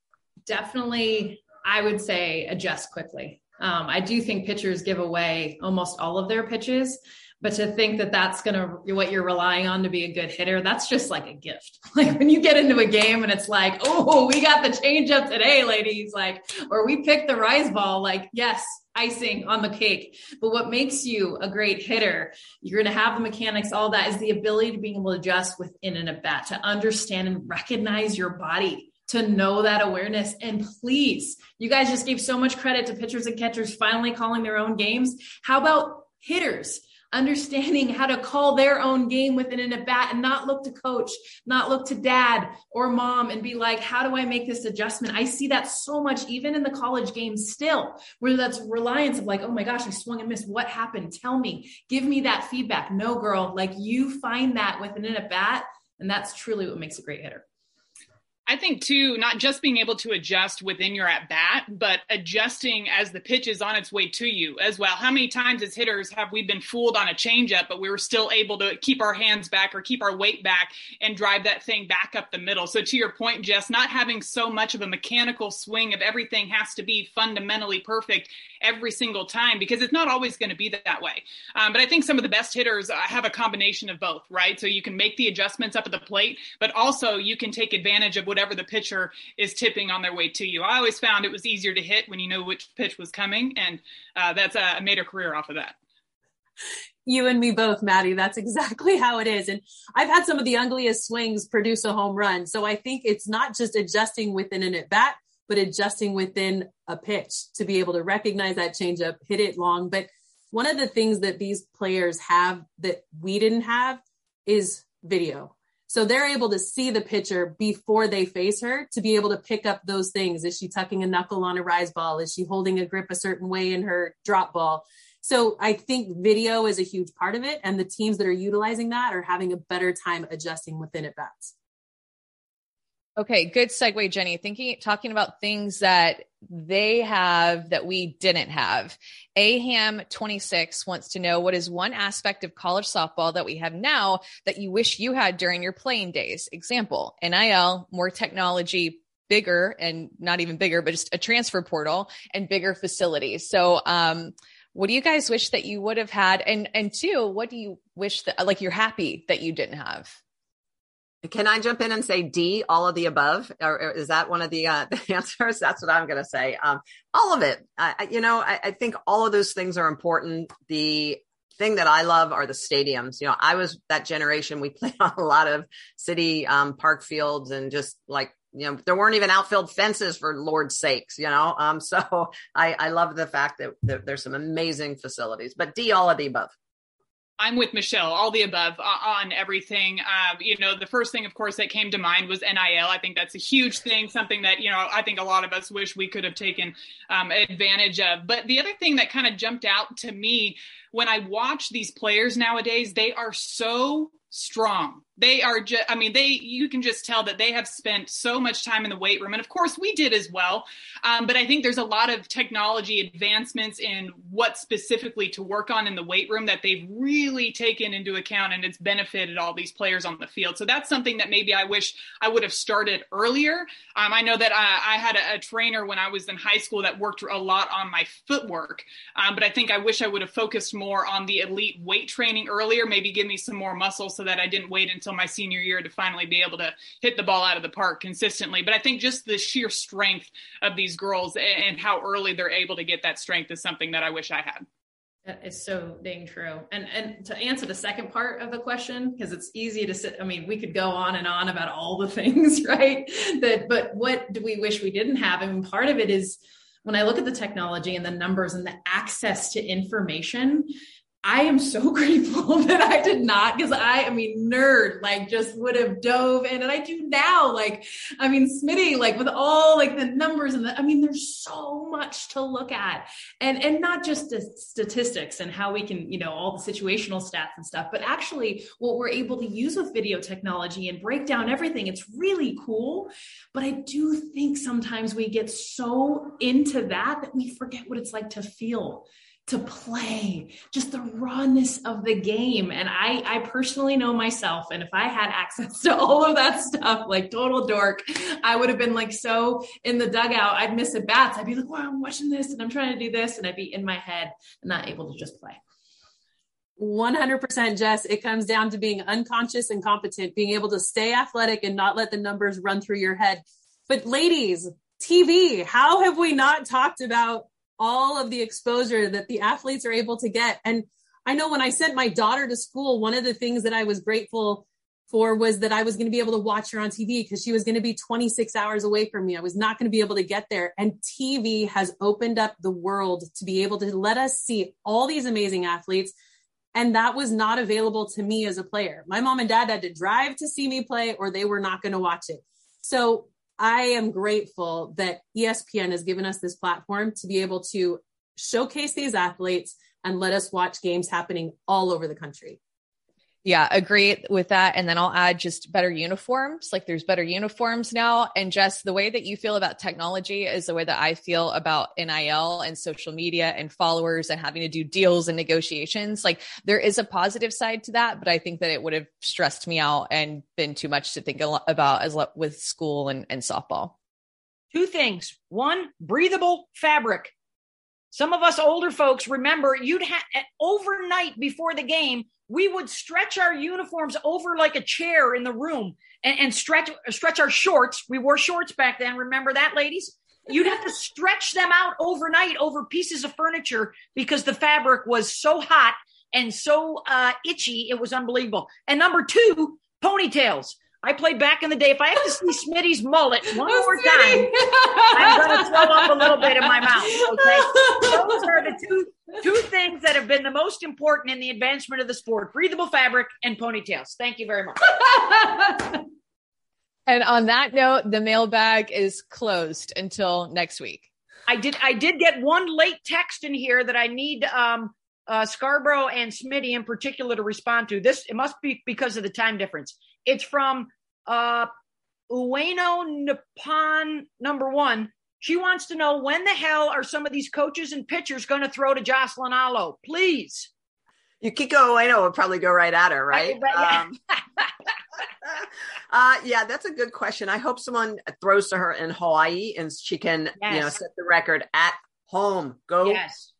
Definitely, I would say adjust quickly. Um, I do think pitchers give away almost all of their pitches. But to think that that's going to, what you're relying on to be a good hitter, that's just like a gift. Like when you get into a game and it's like, oh, we got the change up today, ladies, like, or we picked the rise ball, like, yes, icing on the cake. But what makes you a great hitter, you're going to have the mechanics, all that is the ability to be able to adjust within an at bat, to understand and recognize your body to know that awareness. And please, you guys just gave so much credit to pitchers and catchers finally calling their own games. How about hitters? Understanding how to call their own game within an at bat and not look to coach, not look to dad or mom and be like, how do I make this adjustment? I see that so much, even in the college game still, where that's reliance of like, oh my gosh, I swung and missed. What happened? Tell me, give me that feedback. No, girl, like you find that within an at bat. And that's truly what makes a great hitter. I think too, not just being able to adjust within your at bat, but adjusting as the pitch is on its way to you as well. How many times as hitters have we been fooled on a changeup, but we were still able to keep our hands back or keep our weight back and drive that thing back up the middle? So to your point, Jess, not having so much of a mechanical swing of everything has to be fundamentally perfect every single time because it's not always going to be that way. Um, but I think some of the best hitters uh, have a combination of both, right? So you can make the adjustments up at the plate, but also you can take advantage of whatever the pitcher is tipping on their way to you. I always found it was easier to hit when you know which pitch was coming, and uh, that's uh, I made a career off of that. You and me both, Maddie. That's exactly how it is. And I've had some of the ugliest swings produce a home run. So I think it's not just adjusting within an at bat, but adjusting within a pitch to be able to recognize that changeup, hit it long. But one of the things that these players have that we didn't have is video. So they're able to see the pitcher before they face her to be able to pick up those things. Is she tucking a knuckle on a rise ball? Is she holding a grip a certain way in her drop ball? So I think video is a huge part of it. And the teams that are utilizing that are having a better time adjusting within at bats. Okay, good segue, Jenny. Thinking, talking about things that they have that we didn't have. Aham 26 wants to know what is one aspect of college softball that we have now that you wish you had during your playing days? Example, NIL, more technology, bigger and not even bigger, but just a transfer portal and bigger facilities. So, um, what do you guys wish that you would have had? And, and two, what do you wish that, like, you're happy that you didn't have? Can I jump in and say D, all of the above? Or, or is that one of the, uh, the answers? That's what I'm going to say. Um, all of it. I, you know, I, I think all of those things are important. The thing that I love are the stadiums. You know, I was that generation. We played on a lot of city um, park fields and just like you know there weren't even outfield fences for Lord's sakes. You know, um, so I, I love the fact that, that there's some amazing facilities. But D, all of the above. I'm with Michelle, all the above uh, on everything. Um, you know, the first thing, of course, that came to mind was NIL. I think that's a huge thing, something that, you know, I think a lot of us wish we could have taken um, advantage of. But the other thing that kind of jumped out to me when I watch these players nowadays, they are so strong. They are just i mean they you can just tell that they have spent so much time in the weight room. And of course we did as well. Um, but i think there's a lot of technology advancements in what specifically to work on in the weight room that they've really taken into account and it's benefited all these players on the field. So that's something that maybe i wish i would have started earlier. Um, i know that I, I had a, a, trainer when i was in high school that worked a lot on my footwork. Um, but i think i wish i would have focused more on the elite weight training earlier maybe give me some more muscle so that i didn't wait until my senior year to finally be able to hit the ball out of the park consistently. But I think just the sheer strength of these girls and how early they're able to get that strength is something that I wish I had. That is so dang true. And and to answer the second part of the question, because it's easy to sit. I mean, we could go on and on about all the things, right? That but what do we wish we didn't have? I mean, part of it is when I look at the technology and the numbers and the access to information, I am so grateful that I did not because I, I mean, nerd, like just would have dove in and I do now. Like, I mean, Smitty, like with all like the numbers and the, I mean, there's so much to look at and, and not just the statistics and how we can, you know, all the situational stats and stuff, but actually what we're able to use with video technology and break down everything. It's really cool. But I do think sometimes we get so into that that we forget what it's like to feel to play, just the rawness of the game. And I, I personally know myself. And if I had access to all of that stuff, like total dork, I would have been like so in the dugout. I'd miss at bats. I'd be like, wow, I'm watching this and I'm trying to do this. And I'd be in my head and not able to just play. 100% Jess. It comes down to being unconscious and competent, being able to stay athletic and not let the numbers run through your head. But ladies, TV, how have we not talked about all of the exposure that the athletes are able to get. And I know when I sent my daughter to school, one of the things that I was grateful for was that I was going to be able to watch her on TV because she was going to be 26 hours away from me. I was not going to be able to get there. And TV has opened up the world to be able to let us see all these amazing athletes. And that was not available to me as a player. My mom and dad had to drive to see me play or they were not going to watch it. So I am grateful that ESPN has given us this platform to be able to showcase these athletes and let us watch games happening all over the country. Yeah, agree with that. And then I'll add just better uniforms. Like there's better uniforms now. And just the way that you feel about technology is the way that I feel about NIL and social media and followers and having to do deals and negotiations. Like there is a positive side to that, but I think that it would have stressed me out and been too much to think about as with school and, and softball. Two things. One, breathable fabric. Some of us older folks remember you'd have overnight before the game, we would stretch our uniforms over like a chair in the room and, and stretch stretch our shorts. We wore shorts back then. Remember that, ladies? You'd have to stretch them out overnight over pieces of furniture because the fabric was so hot and so uh, itchy. It was unbelievable. And number two, ponytails. I played back in the day. If I have to see Smitty's mullet one Oh, more Smitty. time, I'm going to throw up a little bit in my mouth. Okay, those are the two two things that have been the most important in the advancement of the sport: breathable fabric and ponytails. Thank you very much. And on that note, the mailbag is closed until next week. I did I did get one late text in here that I need um, uh, Scarborough and Smitty in particular to respond to. This it must be because of the time difference. It's from uh, Ueno Nippon number one. She wants to know when the hell are some of these coaches and pitchers going to throw to Jocelyn Alo? Please. Yukiko Ueno would probably go right at her, right? Right, right, Um, uh, yeah, that's a good question. I hope someone throws to her in Hawaii and she can, you know, set the record at home. Go, Yes.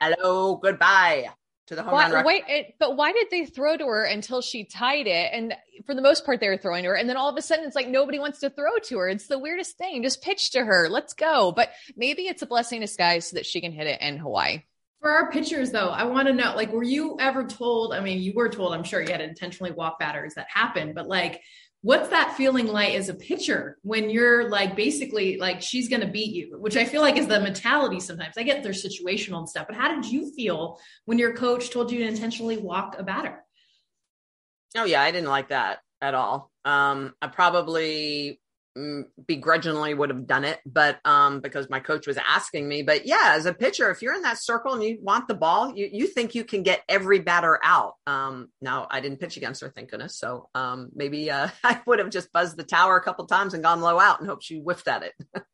Hello, goodbye to the home run Why, record. wait, it, but why did they throw to her until she tied it? And for the most part, they were throwing to her. And then all of a sudden, it's like nobody wants to throw to her. It's the weirdest thing. Just pitch to her. Let's go. But maybe it's a blessing in disguise so that she can hit it in Hawaii. For our pitchers, though, I want to know, like, were you ever told? I mean, you were told, I'm sure you had intentionally walk batters that happened, but like, what's that feeling like as a pitcher when you're like basically like she's going to beat you, which I feel like is the mentality sometimes. I get there's situational and stuff, but how did you feel when your coach told you to intentionally walk a batter? Oh yeah, I didn't like that at all. Um, I probably begrudgingly would have done it, but um, because my coach was asking me. But yeah, as a pitcher, if you're in that circle and you want the ball, you you think you can get every batter out. Um, now I didn't pitch against her, thank goodness. So um, maybe uh, I would have just buzzed the tower a couple times and gone low out and hoped she whiffed at it.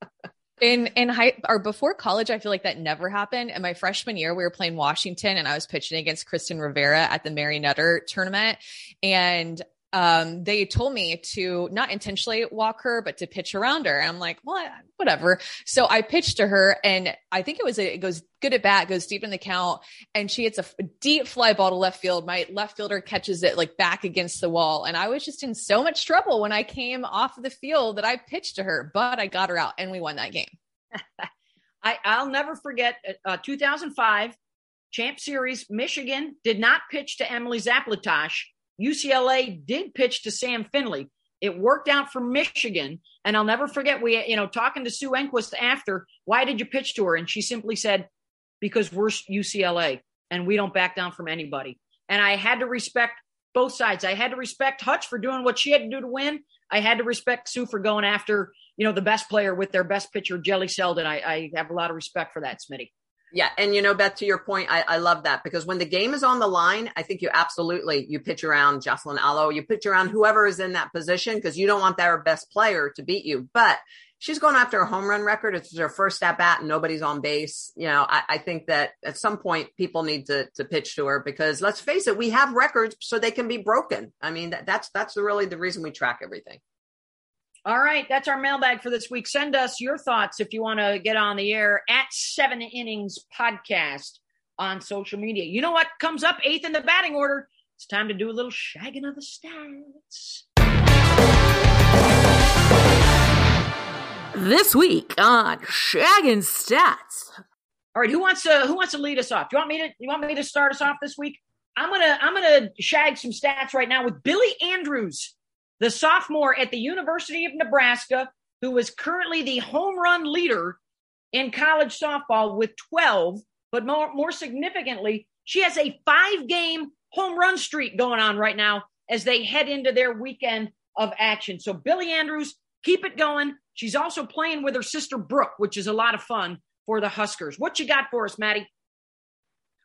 In in high or before college, I feel like that never happened. In my freshman year, we were playing Washington, and I was pitching against Kristen Rivera at the Mary Nutter tournament, and um, they told me to not intentionally walk her, but to pitch around her. And I'm like, well, whatever. So I pitched to her, and I think it was a, it goes good at bat, goes deep in the count, and she hits a deep fly ball to left field. My left fielder catches it like back against the wall, and I was just in so much trouble when I came off the field that I pitched to her, but I got her out, and we won that game. I, I'll never forget uh, 2005 Champ Series. Michigan did not pitch to Emily Zaplatosh. UCLA did pitch to Sam Findlay. It worked out for Michigan. And I'll never forget, we, you know, talking to Sue Enquist after, why did you pitch to her? And she simply said, because we're UCLA and we don't back down from anybody. And I had to respect both sides. I had to respect Hutch for doing what she had to do to win. I had to respect Sue for going after, you know, the best player with their best pitcher, Jelly Selden. I, I have a lot of respect for that, Smitty. Yeah, and you know, Beth, to your point, I, I love that because when the game is on the line, I think you absolutely you pitch around Jocelyn Alo, you pitch around whoever is in that position because you don't want their best player to beat you. But she's going after a home run record. It's her first at bat and nobody's on base. You know, I, I think that at some point people need to to pitch to her because let's face it, we have records so they can be broken. I mean, that, that's that's really the reason we track everything. All right, that's our mailbag for this week. Send us your thoughts if you want to get on the air at Seven Innings Podcast on social media. You know what comes up eighth in the batting order? It's time to do a little shagging of the stats. This week on Shagging Stats. All right, who wants to who wants to lead us off? Do you want me to you want me to start us off this week? I'm gonna I'm gonna shag some stats right now with Billy Andrews, the sophomore at the University of Nebraska, who is currently the home run leader in college softball with 12. But more more significantly, she has a five game home run streak going on right now as they head into their weekend of action. So Billie Andrews, keep it going. She's also playing with her sister Brooke, which is a lot of fun for the Huskers. What you got for us, Maddie?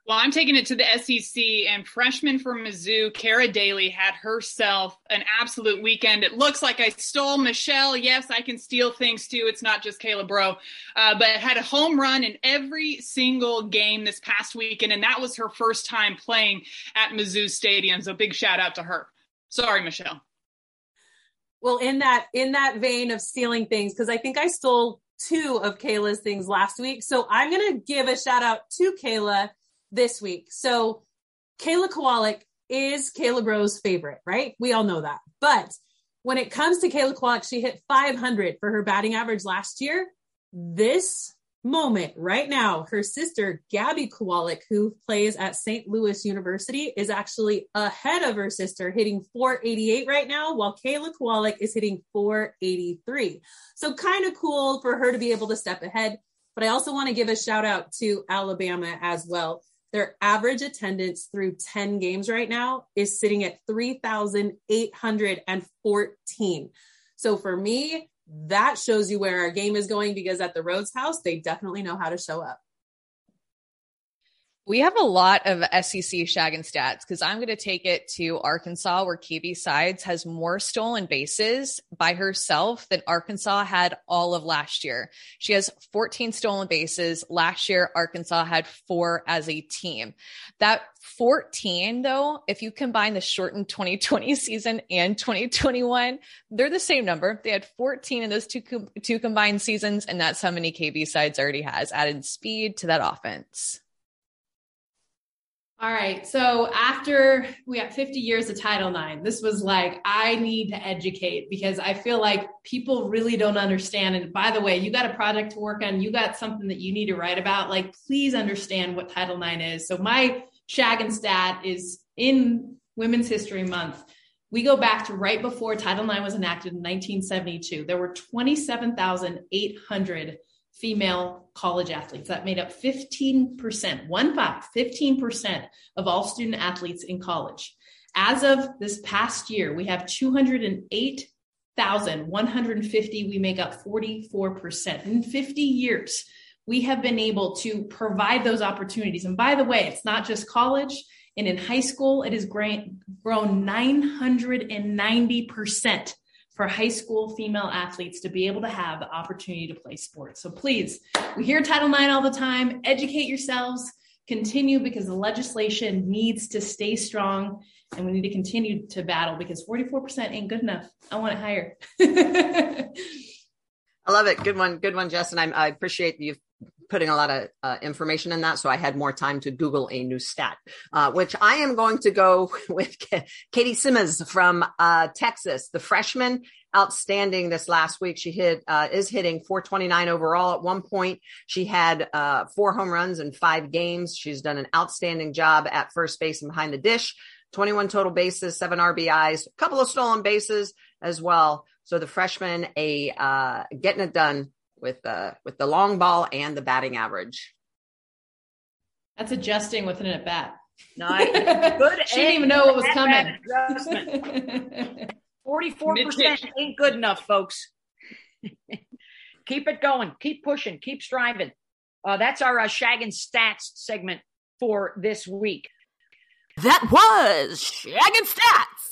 Well, I'm taking it to the SEC, and freshman from Mizzou, Kara Daly, had herself an absolute weekend. It looks like I stole Michelle. Yes, I can steal things too. It's not just Kayla Braud, uh, but had a home run in every single game this past weekend, and that was her first time playing at Mizzou Stadium. So big shout out to her. Sorry, Michelle. Well, in that in that vein of stealing things, because I think I stole two of Kayla's things last week. So I'm gonna give a shout out to Kayla this week. So Kayla Kowalik is Kayla Braud's favorite, right? We all know that. But when it comes to Kayla Kowalik, she hit 500 for her batting average last year. This moment right now, her sister, Gabby Kowalik, who plays at St. Louis University, is actually ahead of her sister, hitting 488 right now, while Kayla Kowalik is hitting 483. So kind of cool for her to be able to step ahead. But I also want to give a shout out to Alabama as well. Their average attendance through 10 games right now is sitting at 3,814. So for me, that shows you where our game is going because at the Rhoads House, they definitely know how to show up. We have a lot of SEC Shaggin stats because I'm going to take it to Arkansas, where KB Sides has more stolen bases by herself than Arkansas had all of last year. She has 14 stolen bases. Last year, Arkansas had four as a team. That 14, though, if you combine the shortened 2020 season and 2021, they're the same number. They had 14 in those two, two combined seasons, and that's how many KB Sides already has added speed to that offense. All right. So after we got 50 years of Title IX, this was like, I need to educate because I feel like people really don't understand. And by the way, you got a project to work on, you got something that you need to write about. Like, please understand what Title IX is. So my Shaggin stat is in Women's History Month. We go back to right before Title IX was enacted in 1972. There were 27,800 female college athletes. That made up 15%, one five, 15% of all student athletes in college. As of this past year, we have 208,150. We make up 44%. In 50 years, we have been able to provide those opportunities. And by the way, it's not just college. And in high school, it has grown 990% for high school female athletes to be able to have the opportunity to play sports. So please, we hear Title IX all the time. Educate yourselves, continue because the legislation needs to stay strong and we need to continue to battle because 44% ain't good enough. I want it higher. I love it. Good one. Good one. And I, I appreciate you putting a lot of uh, information in that. So I had more time to Google a new stat, uh, which I am going to go with Katie Simmons from uh, Texas, the freshman outstanding this last week. She hit, uh, is hitting 429 overall. At one point, she had uh, four home runs in five games. She's done an outstanding job at first base and behind the dish. 21 total bases, seven RBIs, a couple of stolen bases as well. So the freshman, a uh, getting it done with the with the long ball and the batting average. That's adjusting with an at bat. Nice. Good. she didn't even know what was coming. Forty-four percent ain't good enough, folks. keep it going. Keep pushing. Keep striving. Uh, that's our uh, Shaggin Stats segment for this week. That was Shaggin Stats.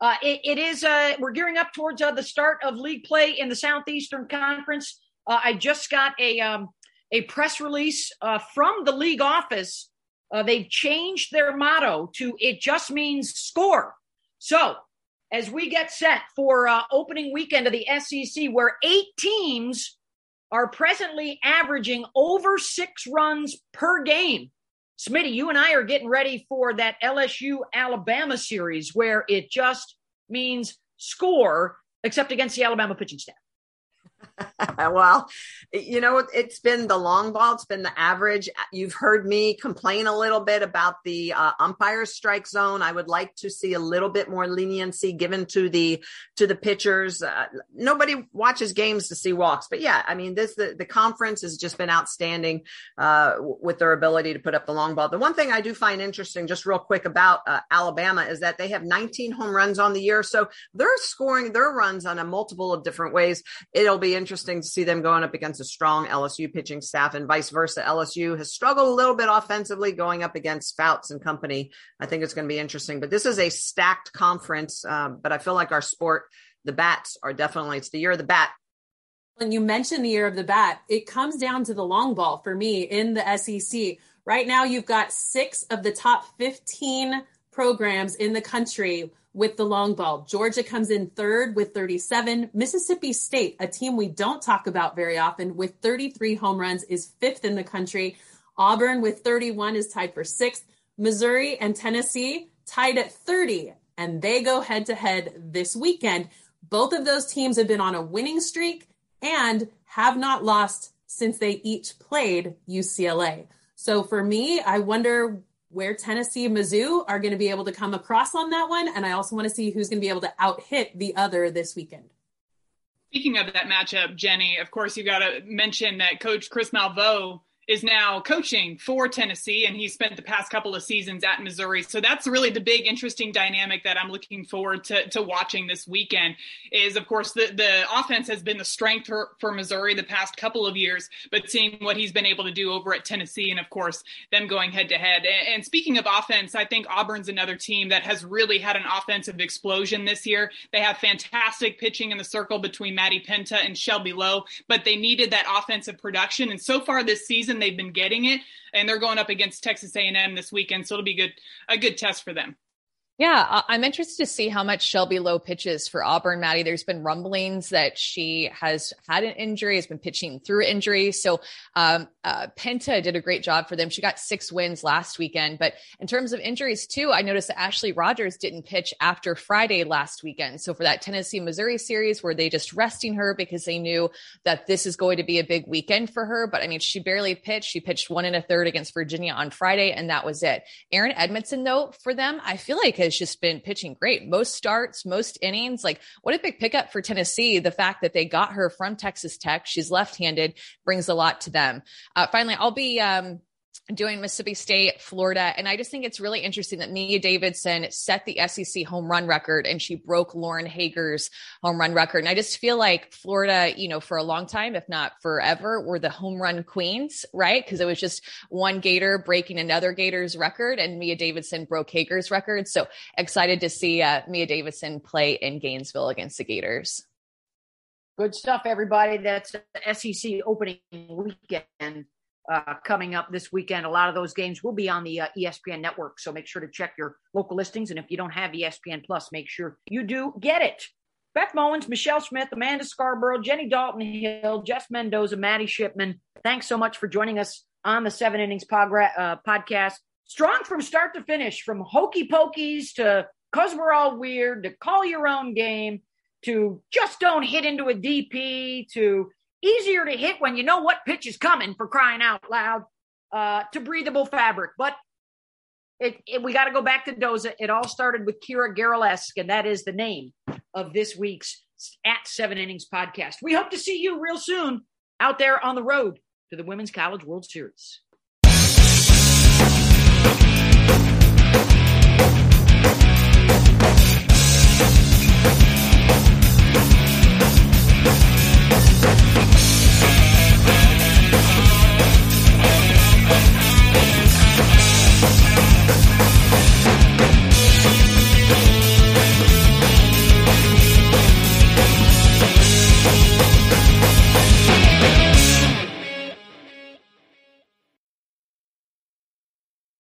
Uh, it, it is, uh, we're gearing up towards uh, the start of league play in the Southeastern Conference. Uh, I just got a, um, a press release uh, from the league office. Uh, they've changed their motto to it just means score. So as we get set for opening weekend of the SEC, where eight teams are presently averaging over six runs per game. Smitty, you and I are getting ready for that LSU Alabama series where it just means score, except against the Alabama pitching staff. well, you know, it's been the long ball. It's been the average. You've heard me complain a little bit about the uh, umpire strike zone. I would like to see a little bit more leniency given to the to the pitchers. Uh, nobody watches games to see walks, but yeah, I mean, this the, the conference has just been outstanding uh, with their ability to put up the long ball. The one thing I do find interesting, just real quick about uh, Alabama, is that they have 19 home runs on the year, so they're scoring their runs on a multiple of different ways. It'll be interesting to see them going up against a strong LSU pitching staff and vice versa. LSU has struggled a little bit offensively going up against Fouts and company. I think it's going to be interesting, but this is a stacked conference. Um, but I feel like our sport, the bats are definitely, it's the year of the bat. When you mention the year of the bat, it comes down to the long ball for me in the SEC. Right now, you've got six of the top 15 programs in the country with the long ball. Georgia comes in third with 37. Mississippi State, a team we don't talk about very often, with 33 home runs, is fifth in the country. Auburn with 31 is tied for sixth. Missouri and Tennessee tied at 30, and they go head to head this weekend. Both of those teams have been on a winning streak and have not lost since they each played UCLA. So for me, I wonder where Tennessee Mizzou are going to be able to come across on that one. And I also want to see who's going to be able to out hit the other this weekend. Speaking of that matchup, Jenny, of course, you got to mention that Coach Chris Malveaux is now coaching for Tennessee, and he spent the past couple of seasons at Missouri. So that's really the big, interesting dynamic that I'm looking forward to, to watching this weekend. Is of course the the offense has been the strength for, for Missouri the past couple of years, but seeing what he's been able to do over at Tennessee, and of course them going head to head. And speaking of offense, I think Auburn's another team that has really had an offensive explosion this year. They have fantastic pitching in the circle between Maddie Penta and Shelby Lowe, but they needed that offensive production, and so far this season they've been getting it, and they're going up against Texas A&M this weekend, so it'll be good a good test for them. Yeah, I'm interested to see how much Shelby Lowe pitches for Auburn, Maddie. There's been rumblings that she has had an injury, has been pitching through injury. So um, uh, Penta did a great job for them. She got six wins last weekend. But in terms of injuries, too, I noticed that Ashley Rogers didn't pitch after Friday last weekend. So for that Tennessee Missouri series, were they just resting her because they knew that this is going to be a big weekend for her? But I mean, she barely pitched. She pitched one and a third against Virginia on Friday, and that was it. Erin Edmondson, though, for them, I feel like has just been pitching great. Most starts, most innings. Like, what a big pickup for Tennessee. The fact that they got her from Texas Tech, she's left handed, brings a lot to them. Uh, finally, I'll be um, doing Mississippi State, Florida. And I just think it's really interesting that Mia Davidson set the SEC home run record and she broke Lauren Haeger's home run record. And I just feel like Florida, you know, for a long time, if not forever, were the home run queens, right? Because it was just one Gator breaking another Gator's record and Mia Davidson broke Haeger's record. So excited to see uh, Mia Davidson play in Gainesville against the Gators. Good stuff, everybody. That's the SEC opening weekend uh, coming up this weekend. A lot of those games will be on the uh, ESPN network, so make sure to check your local listings. And if you don't have ESPN Plus, make sure you do get it. Beth Mowins, Michelle Smith, Amanda Scarborough, Jenny Dalton Hill, Jess Mendoza, Maddie Shipman. Thanks so much for joining us on the Seven Innings uh, podcast. Strong from start to finish, from hokey pokies to cause we're all weird to call your own game to just don't hit into a DP to easier to hit when you know what pitch is coming for crying out loud uh, to breathable fabric. But it, it, we got to go back to Doza. It all started with Keira Goerl-esque, and that is the name of this week's at Seven Innings podcast. We hope to see you real soon out there on the road to the Women's College World Series.